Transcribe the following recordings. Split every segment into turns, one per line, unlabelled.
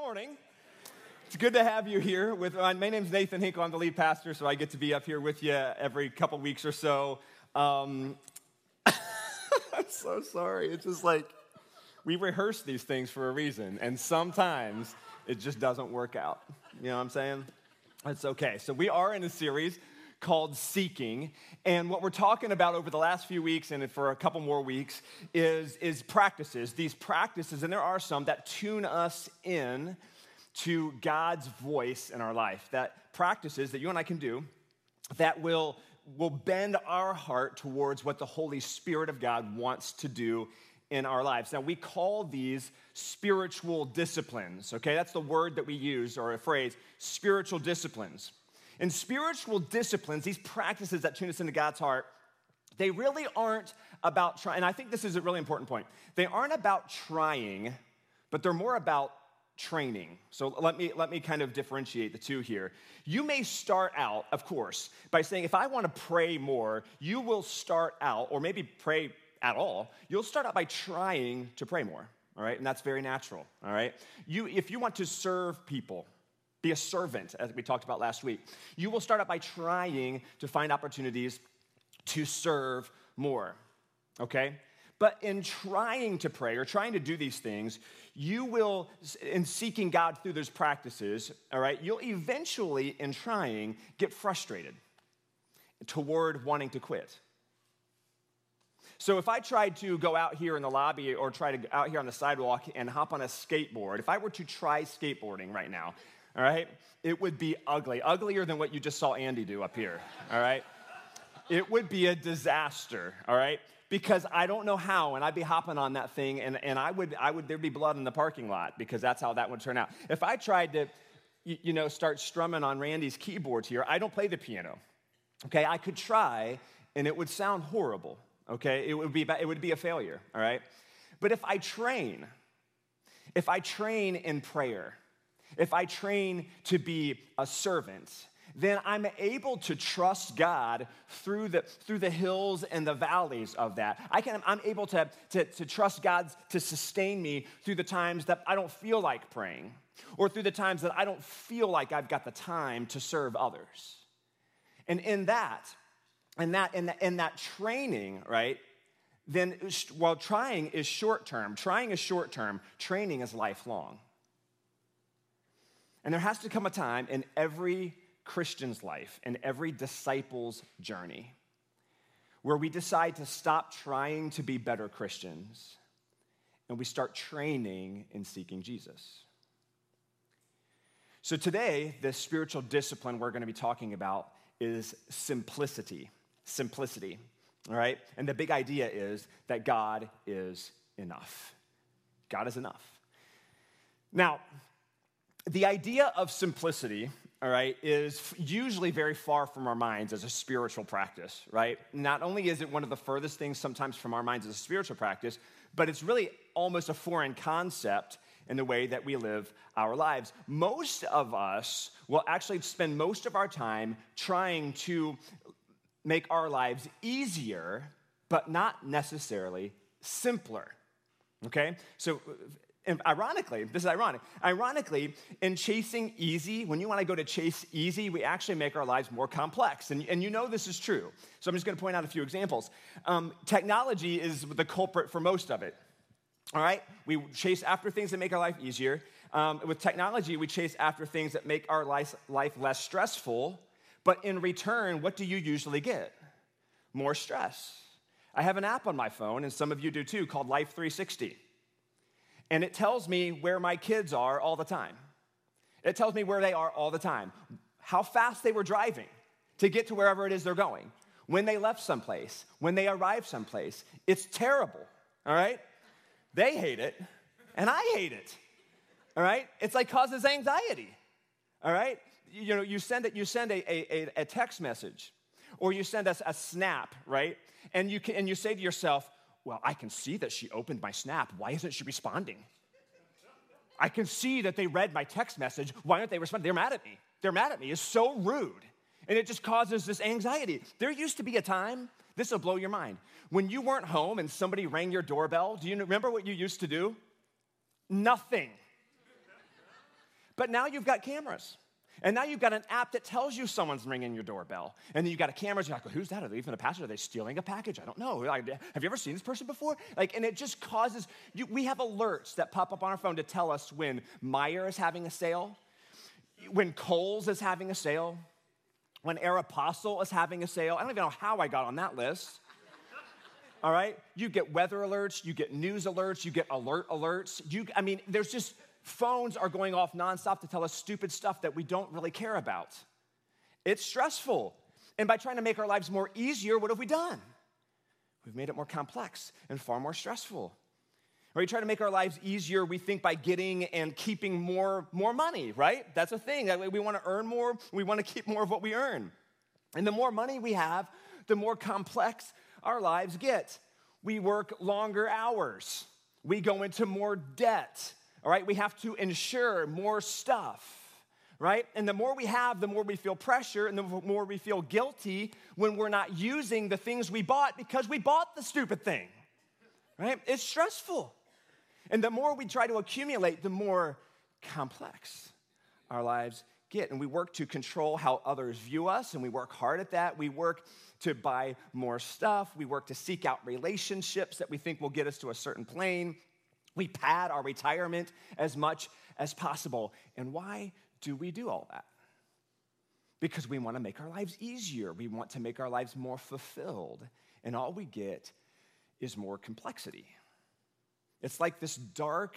morning. It's good to have you here. With uh, my name's Nathan Hinkle. I'm the lead pastor, so I get to be up here with you every couple weeks or so. Um, I'm so sorry. It's just like we rehearse these things for a reason, and sometimes it just doesn't work out. You know what I'm saying? It's okay. So we are in a series called Seeking. And what we're talking about over the last few weeks and for a couple more weeks is, is practices. These practices, and there are some that tune us in to God's voice in our life. That practices that you and I can do that will, will bend our heart towards what the Holy Spirit of God wants to do in our lives. Now, we call these spiritual disciplines, okay? That's the word that we use or a phrase, spiritual disciplines. And spiritual disciplines, these practices that tune us into God's heart, they really aren't about trying, and I think this is a really important point. They aren't about trying, but they're more about training. So let me let me kind of differentiate the two here. You may start out, of course, by saying if I want to pray more, you will start out or maybe pray at all. You'll start out by trying to pray more, all right? And that's very natural, all right? You if you want to serve people, be a servant, as we talked about last week. You will start out by trying to find opportunities to serve more, okay? But in trying to pray or trying to do these things, you will, in seeking God through those practices, all right, you'll eventually, in trying, get frustrated toward wanting to quit. So if I tried to go out here in the lobby or try to go out here on the sidewalk and hop on a skateboard, if I were to try skateboarding right now, all right? It would be ugly, uglier than what you just saw Andy do up here, all right? It would be a disaster, all right? Because I don't know how, and I'd be hopping on that thing, and, and I would, I would, there'd be blood in the parking lot because that's how that would turn out. If I tried to, you know, start strumming on Randy's keyboards here, I don't play the piano, okay? I could try, and it would sound horrible, okay? It would be, it would be a failure, all right? But if I train, if I train in prayer, if I train to be a servant, then I'm able to trust God through the, through the hills and the valleys of that. I can, I'm able to, to, to trust God to sustain me through the times that I don't feel like praying, or through the times that I don't feel like I've got the time to serve others. And in that, in that, in that, in that training, right, then while trying is short term, trying is short term, training is lifelong. And there has to come a time in every Christian's life, in every disciple's journey, where we decide to stop trying to be better Christians and we start training in seeking Jesus. So, today, the spiritual discipline we're going to be talking about is simplicity. Simplicity, all right? And the big idea is that God is enough. God is enough. Now, the idea of simplicity, all right, is usually very far from our minds as a spiritual practice, right? Not only is it one of the furthest things sometimes from our minds as a spiritual practice, but it's really almost a foreign concept in the way that we live our lives. Most of us will actually spend most of our time trying to make our lives easier, but not necessarily simpler. Okay? So and ironically, this is ironic. Ironically, in chasing easy, when you want to go to chase easy, we actually make our lives more complex. And, and you know this is true. So I'm just going to point out a few examples. Um, technology is the culprit for most of it. All right? We chase after things that make our life easier. Um, with technology, we chase after things that make our life, life less stressful. But in return, what do you usually get? More stress. I have an app on my phone, and some of you do too, called Life 360 and it tells me where my kids are all the time. It tells me where they are all the time, how fast they were driving to get to wherever it is they're going, when they left someplace, when they arrived someplace. It's terrible, all right? They hate it, and I hate it, all right? It's like causes anxiety, all right? You know, you send it, you send a, a, a text message, or you send us a snap, right? And you, can, and you say to yourself, well, I can see that she opened my snap. Why isn't she responding? I can see that they read my text message. Why aren't they responding? They're mad at me. They're mad at me. It's so rude. And it just causes this anxiety. There used to be a time, this will blow your mind, when you weren't home and somebody rang your doorbell. Do you remember what you used to do? Nothing. But now you've got cameras. And now you've got an app that tells you someone's ringing your doorbell. And then you've got a camera. You're like, well, who's that? Are they even a passenger? Are they stealing a package? I don't know. Like, have you ever seen this person before? Like, and it just causes, you, we have alerts that pop up on our phone to tell us when Meijer is having a sale, when Kohl's is having a sale, when Aeropostale is having a sale. I don't even know how I got on that list. All right? You get weather alerts, you get news alerts, you get alert alerts. You, I mean, there's just phones are going off nonstop to tell us stupid stuff that we don't really care about. It's stressful. And by trying to make our lives more easier, what have we done? We've made it more complex and far more stressful. Or we try to make our lives easier, we think by getting and keeping more, more money, right? That's a thing. We want to earn more, we want to keep more of what we earn. And the more money we have, the more complex our lives get. We work longer hours, we go into more debt, all right? We have to insure more stuff right? And the more we have, the more we feel pressure and the more we feel guilty when we're not using the things we bought because we bought the stupid thing, right? It's stressful. And the more we try to accumulate, the more complex our lives get. And we work to control how others view us, and we work hard at that. We work to buy more stuff. We work to seek out relationships that we think will get us to a certain plane. We pad our retirement as much as possible. And why do we do all that? Because we want to make our lives easier. We want to make our lives more fulfilled. And all we get is more complexity. It's like this dark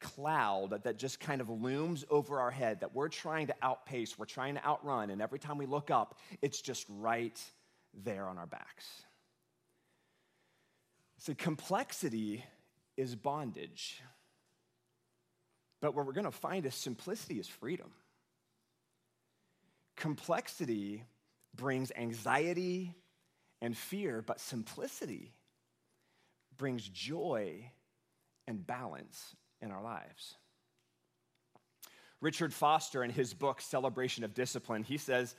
cloud that just kind of looms over our head that we're trying to outpace, we're trying to outrun, and every time we look up, it's just right there on our backs. So, complexity is bondage. But what we're going to find is simplicity is freedom. Complexity brings anxiety and fear, but simplicity brings joy and balance in our lives. Richard Foster, in his book, Celebration of Discipline, he says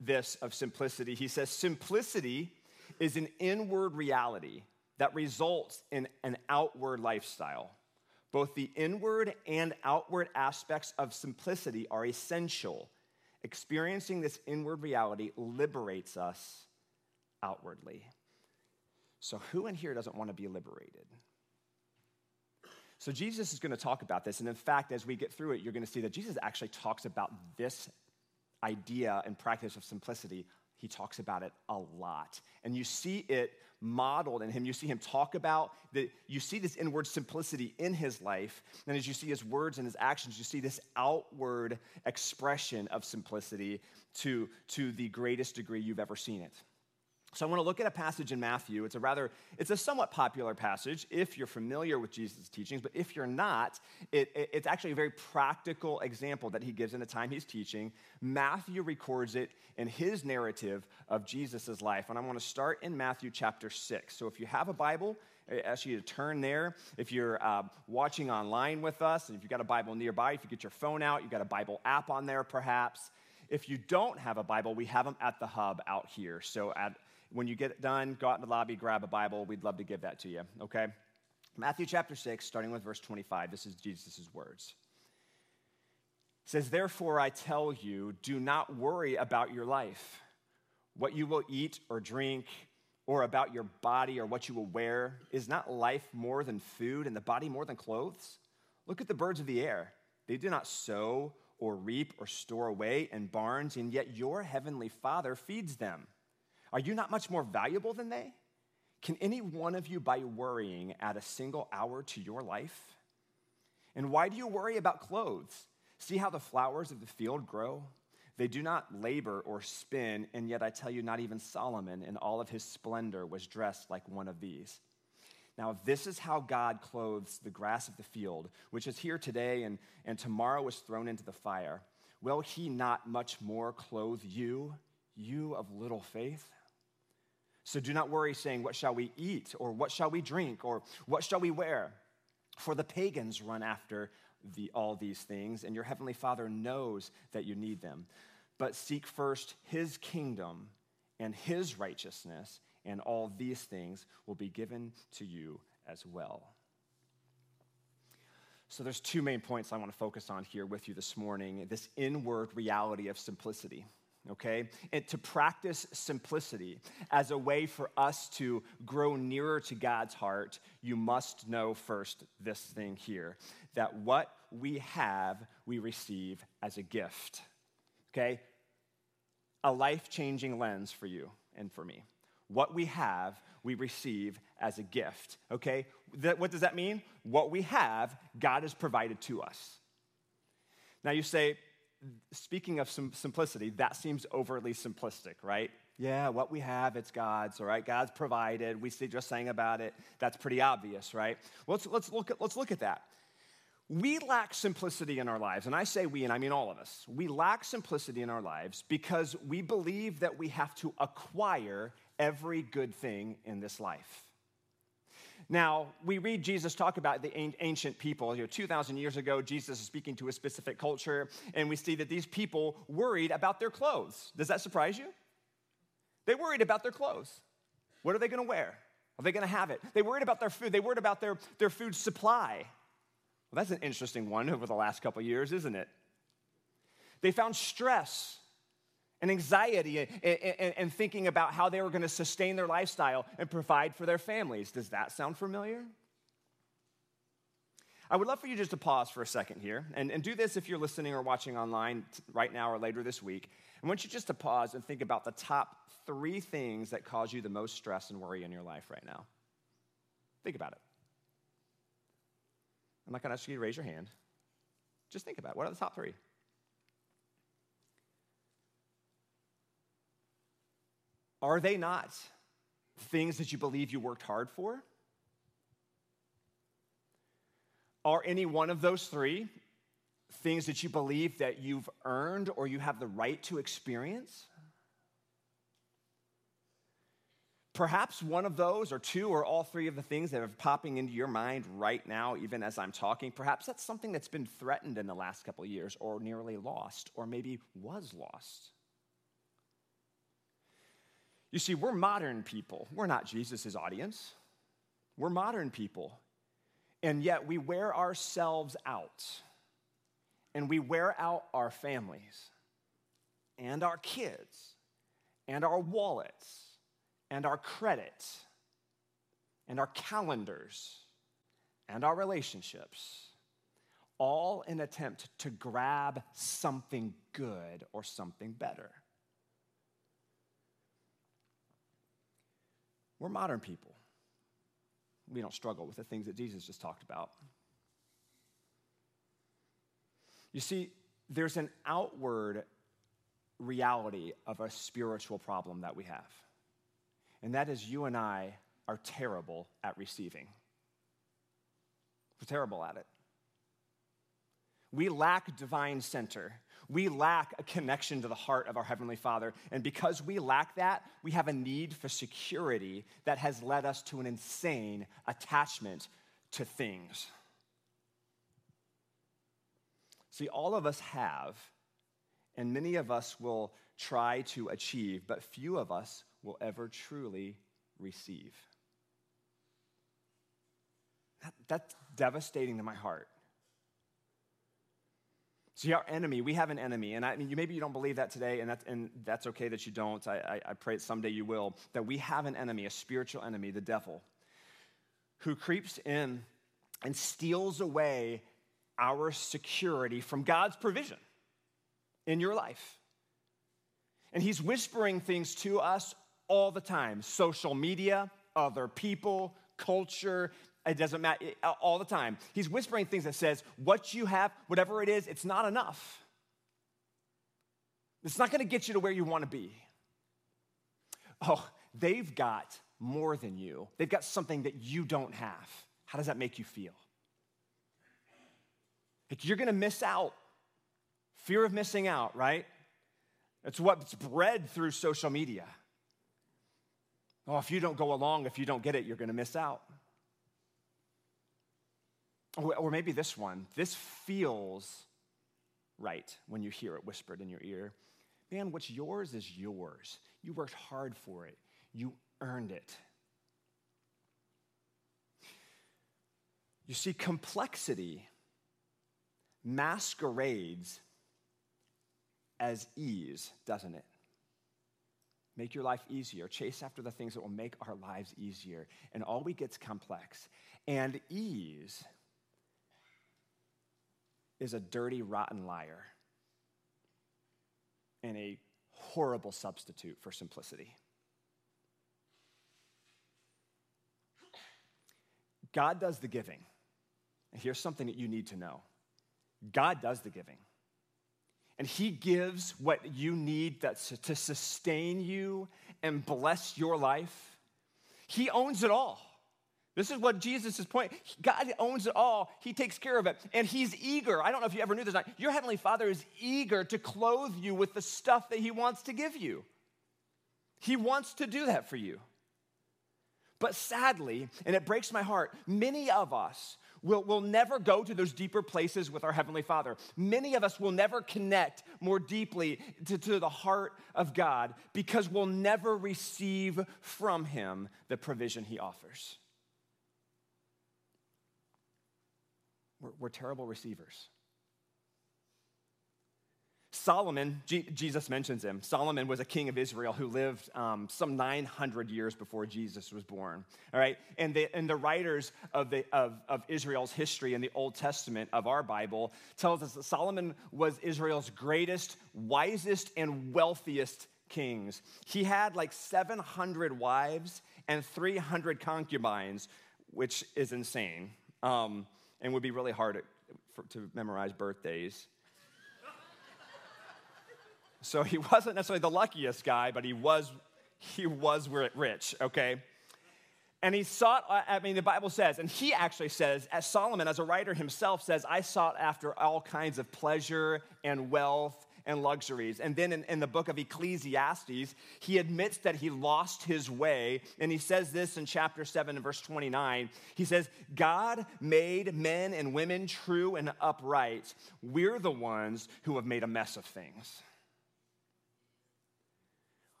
this of simplicity. He says, Simplicity is an inward reality that results in an outward lifestyle. Both the inward and outward aspects of simplicity are essential. Experiencing this inward reality liberates us outwardly. So, who in here doesn't want to be liberated? So, Jesus is going to talk about this. And in fact, as we get through it, you're going to see that Jesus actually talks about this idea and practice of simplicity. He talks about it a lot. And you see it modeled in him. You see him talk about that, you see this inward simplicity in his life. And as you see his words and his actions, you see this outward expression of simplicity to, to the greatest degree you've ever seen it. So I want to look at a passage in Matthew. It's a rather, it's a somewhat popular passage if you're familiar with Jesus' teachings, but if you're not, it, it, it's actually a very practical example that he gives in the time he's teaching. Matthew records it in his narrative of Jesus' life. And I want to start in Matthew chapter 6. So if you have a Bible, I ask you to turn there. If you're uh, watching online with us, and if you've got a Bible nearby, if you get your phone out, you've got a Bible app on there perhaps. If you don't have a Bible, we have them at the hub out here. So at when you get done, go out in the lobby, grab a Bible. We'd love to give that to you, okay? Matthew chapter 6, starting with verse 25. This is Jesus' words. It says, Therefore, I tell you, do not worry about your life, what you will eat or drink, or about your body or what you will wear. Is not life more than food and the body more than clothes? Look at the birds of the air. They do not sow or reap or store away in barns, and yet your heavenly Father feeds them. Are you not much more valuable than they? Can any one of you, by worrying, add a single hour to your life? And why do you worry about clothes? See how the flowers of the field grow? They do not labor or spin, and yet I tell you, not even Solomon in all of his splendor was dressed like one of these. Now, if this is how God clothes the grass of the field, which is here today and, and tomorrow is thrown into the fire, will he not much more clothe you, you of little faith? So do not worry, saying, What shall we eat? Or what shall we drink? Or what shall we wear? For the pagans run after the, all these things, and your heavenly Father knows that you need them. But seek first his kingdom and his righteousness, and all these things will be given to you as well. So there's two main points I want to focus on here with you this morning this inward reality of simplicity okay? And to practice simplicity as a way for us to grow nearer to God's heart, you must know first this thing here that what we have, we receive as a gift, okay? A life changing lens for you and for me. What we have, we receive as a gift, okay? What does that mean? What we have, God has provided to us. Now you say, speaking of simplicity, that seems overly simplistic, right? Yeah, what we have, it's God's, all right? God's provided. We see just sang about it. That's pretty obvious, right? Let's, let's, look, at, let's look at that. We lack simplicity in our lives, and I say we, and I mean all of us. We lack simplicity in our lives because we believe that we have to acquire every good thing in this life. Now, we read Jesus talk about the ancient people. You know, 2,000 years ago, Jesus is speaking to a specific culture, and we see that these people worried about their clothes. Does that surprise you? They worried about their clothes. What are they going to wear? Are they going to have it? They worried about their food. They worried about their, their food supply. Well, that's an interesting one over the last couple years, isn't it? They found stress and anxiety and, thinking about how they were going to sustain their lifestyle and provide for their families. Does that sound familiar? I would love for you just to pause for a second here and, and do this if you're listening or watching online right now or later this week. I want you just to pause and think about the top three things that cause you the most stress and worry in your life right now. Think about it. I'm not going to ask you to raise your hand. Just think about it. What are the top three? Are they not things that you believe you worked hard for? Are any one of those three things that you believe that you've earned or you have the right to experience? Perhaps one of those, or two, or all three of the things that are popping into your mind right now, even as I'm talking, perhaps that's something that's been threatened in the last couple of years, or nearly lost, or maybe was lost. You see, we're modern people. We're not Jesus' audience. We're modern people. And yet we wear ourselves out. And we wear out our families and our kids and our wallets and our credit and our calendars and our relationships, all in attempt to grab something good or something better. We're modern people. We don't struggle with the things that Jesus just talked about. You see, there's an outward reality of a spiritual problem that we have, and that is you and I are terrible at receiving. We're terrible at it. We lack divine center. We lack a connection to the heart of our Heavenly Father. And because we lack that, we have a need for security that has led us to an insane attachment to things. See, all of us have, and many of us will try to achieve, but few of us will ever truly receive. That, that's devastating to my heart. See, our enemy, we have an enemy, and I mean, maybe you don't believe that today, and that's, and that's okay that you don't. I, I, I pray someday you will. That we have an enemy, a spiritual enemy, the devil, who creeps in and steals away our security from God's provision in your life. And he's whispering things to us all the time social media, other people, culture, it doesn't matter, all the time. He's whispering things that says, what you have, whatever it is, it's not enough. It's not going to get you to where you want to be. Oh, they've got more than you. They've got something that you don't have. How does that make you feel? Like you're going to miss out. Fear of missing out, right? It's what's bred through social media. Oh, if you don't go along, if you don't get it, you're going to miss out. Or maybe this one. This feels right when you hear it whispered in your ear. Man, what's yours is yours. You worked hard for it, you earned it. You see, complexity masquerades as ease, doesn't it? Make your life easier. Chase after the things that will make our lives easier. And all we get's complex. And ease is a dirty, rotten liar and a horrible substitute for simplicity. God does the giving. And here's something that you need to know God does the giving. And He gives what you need that's to sustain you and bless your life. He owns it all. This is what Jesus' is pointing. God owns it all. He takes care of it. And he's eager. I don't know if you ever knew this. Your heavenly Father is eager to clothe you with the stuff that he wants to give you. He wants to do that for you. But sadly, and it breaks my heart, many of us will, will never go to those deeper places with our Heavenly Father. Many of us will never connect more deeply to, to the heart of God because we'll never receive from Him the provision He offers. We're, we're terrible receivers. Solomon, G- Jesus mentions him. Solomon was a king of Israel who lived um, some 900 years before Jesus was born. All right, and the, and the writers of, the, of, of Israel's history in the Old Testament of our Bible tells us that Solomon was Israel's greatest, wisest, and wealthiest kings. He had like 700 wives and 300 concubines, which is insane, um, and would be really hard for, to memorize birthdays. So he wasn't necessarily the luckiest guy, but he was, he was rich, okay? And he sought, uh, I mean, the Bible says, and he actually says, as Solomon, as a writer himself, says, I sought after all kinds of pleasure and wealth and luxuries. And then in, in, the book of Ecclesiastes, he admits that he lost his way. And he says this in chapter 7 and verse 29. He says, God made men and women true and upright. We're the ones who have made a mess of things.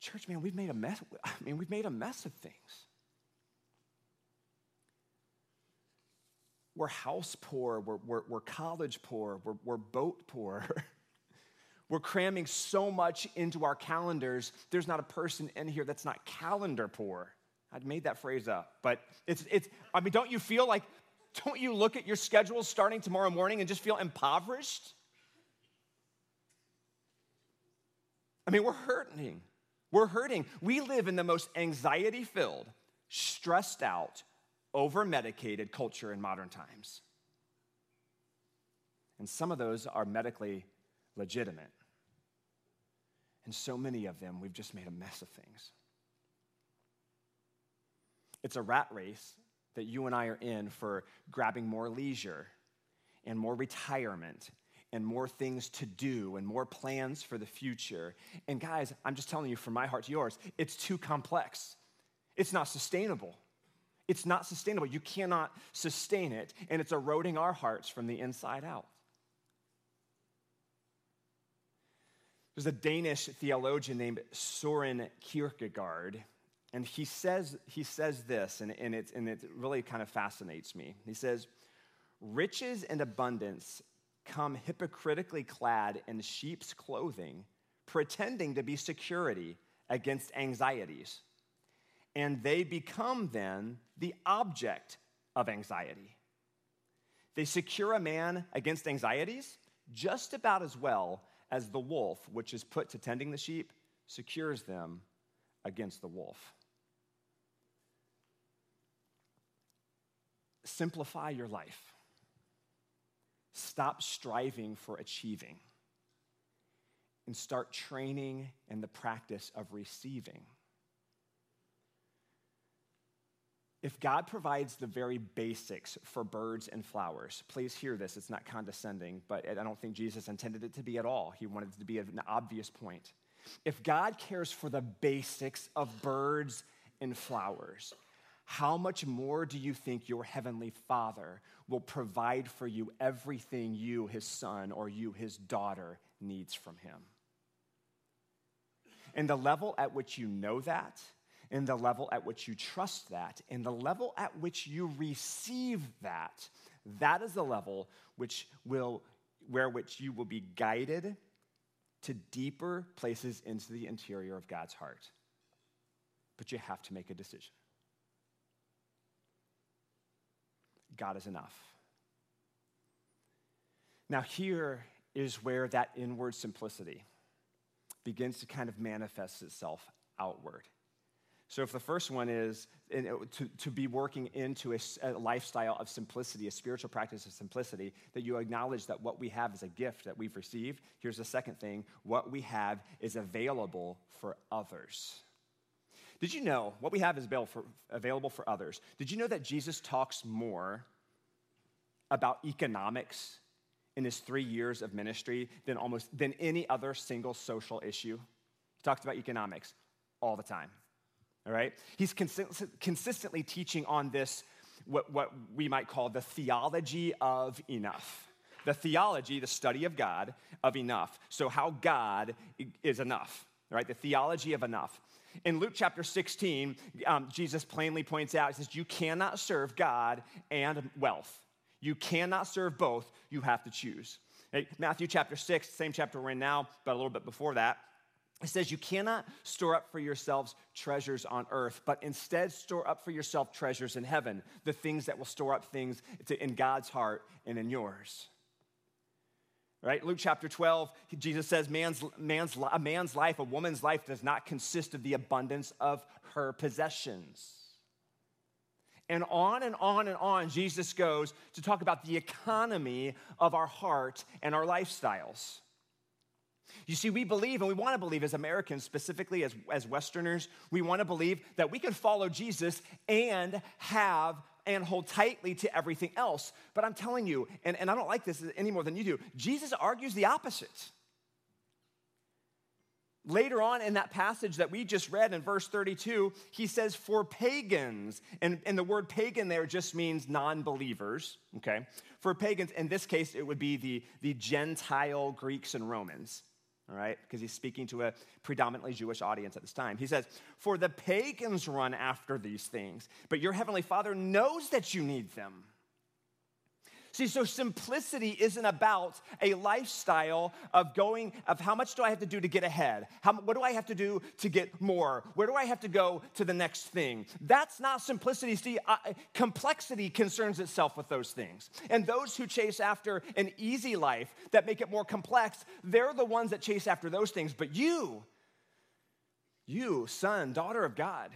Church, man, we've made a mess. I mean, we've made a mess of things. We're house poor, we're, we're, we're college poor, we're, we're boat poor. we're cramming so much into our calendars, there's not a person in here that's not calendar poor. I'd made that phrase up, but it's, it's, I mean, don't you feel like, don't you look at your schedule starting tomorrow morning and just feel impoverished? I mean, we're hurting. We're hurting. We live in the most anxiety filled, stressed out, over medicated culture in modern times. And some of those are medically legitimate. And so many of them, we've just made a mess of things. It's a rat race that you and I are in for grabbing more leisure and more retirement and more things to do and more plans for the future. And guys, I'm just telling you from my heart to yours, it's too complex. It's not sustainable. It's not sustainable. You cannot sustain it, and it's eroding our hearts from the inside out. There's a Danish theologian named Soren Kierkegaard, and he says, he says this, and, and, it, and it really kind of fascinates me. He says, Riches and abundance come hypocritically clad in sheep's clothing, pretending to be security against anxieties. And they become then the object of anxiety. They secure a man against anxieties just about as well as the wolf, which is put to tending the sheep, secures them against the wolf. Simplify your life. Stop striving for achieving and start training in the practice of receiving. If God provides the very basics for birds and flowers, please hear this. It's not condescending, but I don't think Jesus intended it to be at all. He wanted it to be an obvious point. If God cares for the basics of birds and flowers, how much more do you think your heavenly Father will provide for you everything you, his son, or you, his daughter, needs from him? And the level at which you know that, and the level at which you trust that, and the level at which you receive that, that is the level which will where which you will be guided to deeper places into the interior of God's heart. But you have to make a decision. God is enough. Now, here is where that inward simplicity begins to kind of manifest itself outward. So, if the first one is to, to be working into a, a, lifestyle of simplicity, a spiritual practice of simplicity, that you acknowledge that what we have is a gift that we've received, here's the second thing what we have is available for others. Did you know what we have is available for, others? Did you know that Jesus talks more about economics in his three years of ministry than almost than any other single social issue? He talks about economics all the time all right? He's consist- consistently teaching on this, what, what we might call the theology of enough. The theology, the study of God, of enough. So, how God is enough, right? The theology of enough. In Luke chapter 16, um, Jesus plainly points out, he says, You cannot serve God and wealth. You cannot serve both. You have to choose. Right? Matthew chapter 6, same chapter we're in now, but a little bit before that. It says, You cannot store up for yourselves treasures on earth, but instead store up for yourself treasures in heaven, the things that will store up things in God's heart and in yours. Right? Luke chapter 12, Jesus says, man's, man's, A man's life, a woman's life, does not consist of the abundance of her possessions. And on and on and on, Jesus goes to talk about the economy of our heart and our lifestyles. You see, we believe, and we want to believe as Americans, specifically as, as Westerners, we want to believe that we can follow Jesus and have and hold tightly to everything else. But I'm telling you, and, and I don't like this any more than you do, Jesus argues the opposite. Later on in that passage that we just read in verse 32, he says, For pagans, and, and the word pagan there just means non believers, okay? For pagans, in this case, it would be the, the Gentile Greeks and Romans all right? Because he's speaking to a predominantly Jewish audience at this time. He says, For the pagans run after these things, but your heavenly Father knows that you need them. See, so simplicity isn't about a lifestyle of going, of how much do I have to do to get ahead? How, what do I have to do to get more? Where do I have to go to the next thing? That's not simplicity. See, complexity concerns itself with those things. And those who chase after an easy life that make it more complex, they're the ones that chase after those things. But you, you, son, daughter of God,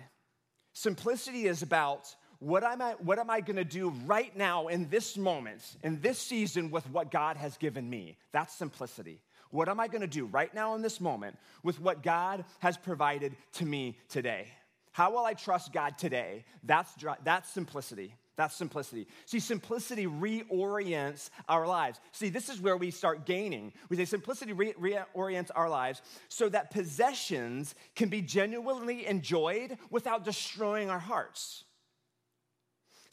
simplicity is about what am I, what am I going to do right now in this moment, in this season with what God has given me? That's simplicity. What am I going to do right now in this moment with what God has provided to me today? How will I trust God today? That's, that's simplicity. That's simplicity. See, simplicity reorients our lives. See, this is where we start gaining. We say simplicity re- reorients our lives so that possessions can be genuinely enjoyed without destroying our hearts.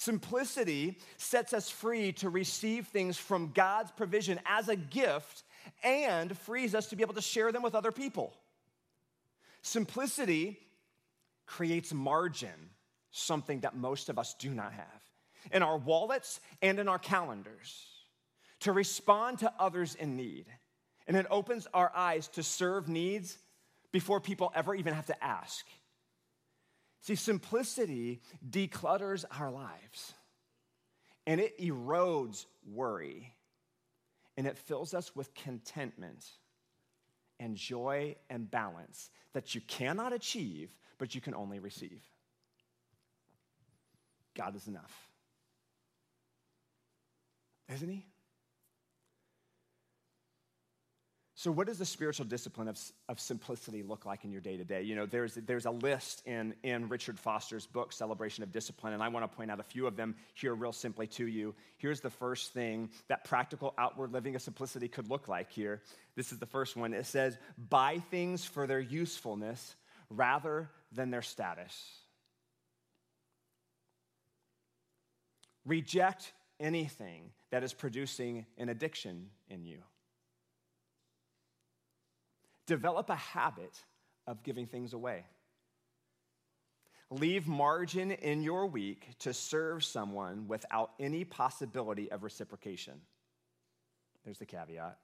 Simplicity sets us free to receive things from God's provision as a gift and frees us to be able to share them with other people. Simplicity creates margin, something that most of us do not have, in our wallets and in our calendars, to respond to others in need. And it opens our eyes to serve needs before people ever even have to ask. See, simplicity declutters our lives and it erodes worry and it fills us with contentment and joy and balance that you cannot achieve, but you can only receive. God is enough. Isn't He? So, what does the spiritual discipline of, of simplicity look like in your day to day? You know, there's, there's a list in, in Richard Foster's book, Celebration of Discipline, and I want to point out a few of them here, real simply to you. Here's the first thing that practical outward living of simplicity could look like here. This is the first one. It says, buy things for their usefulness rather than their status. Reject anything that is producing an addiction in you. Develop a habit of giving things away. Leave margin in your week to serve someone without any possibility of reciprocation. There's the caveat.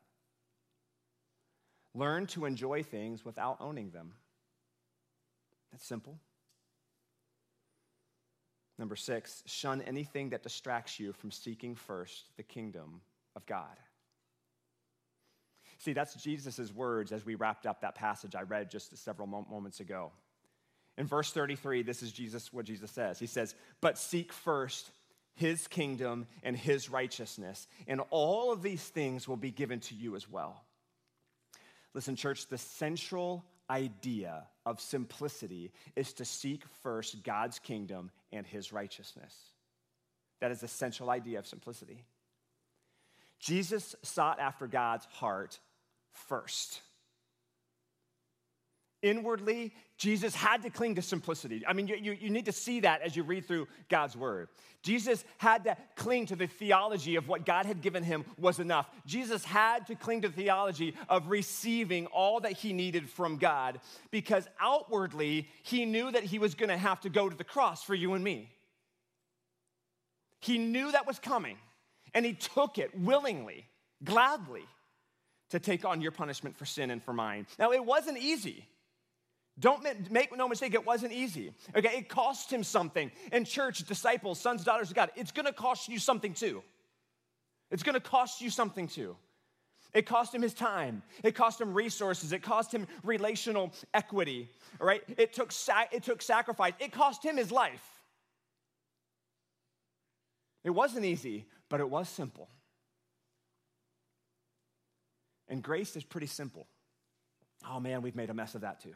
Learn to enjoy things without owning them. That's simple. Number six, shun anything that distracts you from seeking first the kingdom of God. See, that's Jesus' words as we wrapped up that passage I read just several moments ago. In verse 33, this is Jesus, what Jesus says. He says, But seek first his kingdom and his righteousness, and all of these things will be given to you as well. Listen, church, the central idea of simplicity is to seek first God's kingdom and his righteousness. That is the central idea of simplicity. Jesus sought after God's heart first. Inwardly, Jesus had to cling to simplicity. I mean, you, you, you, need to see that as you read through God's word. Jesus had to cling to the theology of what God had given him was enough. Jesus had to cling to the theology of receiving all that he needed from God because outwardly, he knew that he was going to have to go to the cross for you and me. He knew that was coming, and he took it willingly, gladly, to take on your punishment for sin and for mine. Now, it wasn't easy. Don't make no mistake, it wasn't easy. Okay, it cost him something. And church, disciples, sons, daughters of God, it's gonna cost you something too. It's gonna cost you something too. It cost him his time. It cost him resources. It cost him relational equity. All right? It took, it took sacrifice. It cost him his life. It wasn't easy, but it was simple. And grace is pretty simple. Oh man, we've made a mess of that too.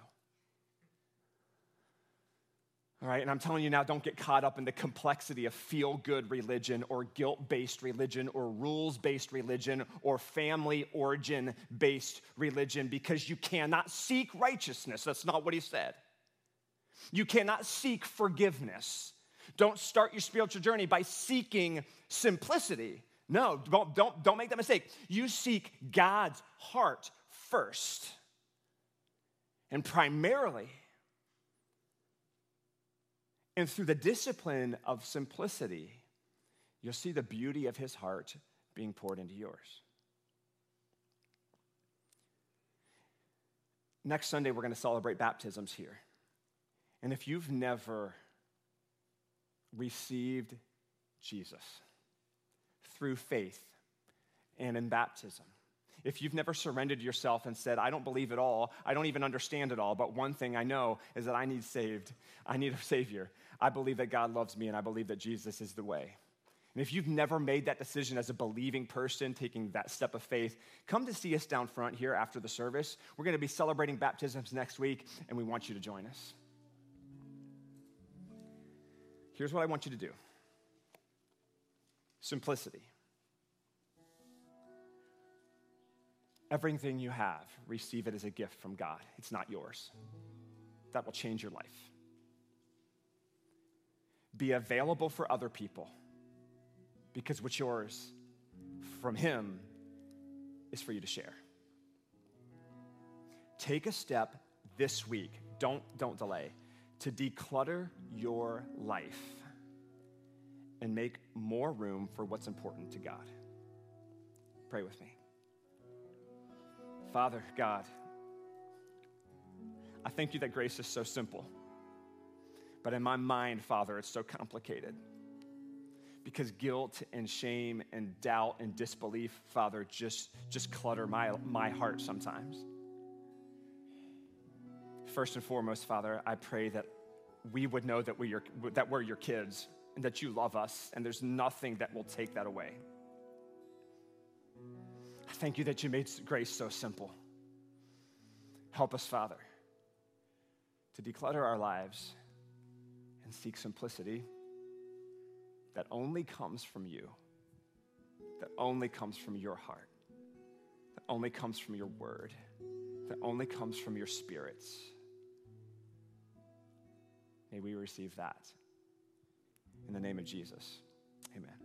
All right, and I'm telling you now, don't get caught up in the complexity of feel good religion or guilt based religion or rules based religion or family origin based religion because you cannot seek righteousness. That's not what he said. You cannot seek forgiveness. Don't start your spiritual journey by seeking simplicity. No, don't, don't, don't make that mistake. You seek God's heart first and primarily and through the discipline of simplicity, you'll see the beauty of his heart being poured into yours. Next Sunday, we're going to celebrate baptisms here. And if you've never received Jesus through faith and in baptism, if you've never surrendered yourself and said, I don't believe it all, I don't even understand it all, but one thing I know is that I need saved, I need a Savior. I believe that God loves me and I believe that Jesus is the way. And if you've never made that decision as a believing person, taking that step of faith, come to see us down front here after the service. We're going to be celebrating baptisms next week, and we want you to join us. Here's what I want you to do simplicity. Everything you have, receive it as a gift from God. It's not yours. That will change your life. Be available for other people because what's yours from Him is for you to share. Take a step this week, don't, don't delay, to declutter your life and make more room for what's important to God. Pray with me. Father, God, I thank you that grace is so simple. But in my mind, Father, it's so complicated. Because guilt and shame and doubt and disbelief, Father, just, just clutter my, my heart sometimes. First and foremost, Father, I pray that we would know that, we are, that we're your kids and that you love us, and there's nothing that will take that away. Thank you that you made grace so simple. Help us, Father, to declutter our lives and seek simplicity that only comes from you, that only comes from your heart, that only comes from your word, that only comes from your spirits. May we receive that. In the name of Jesus, amen.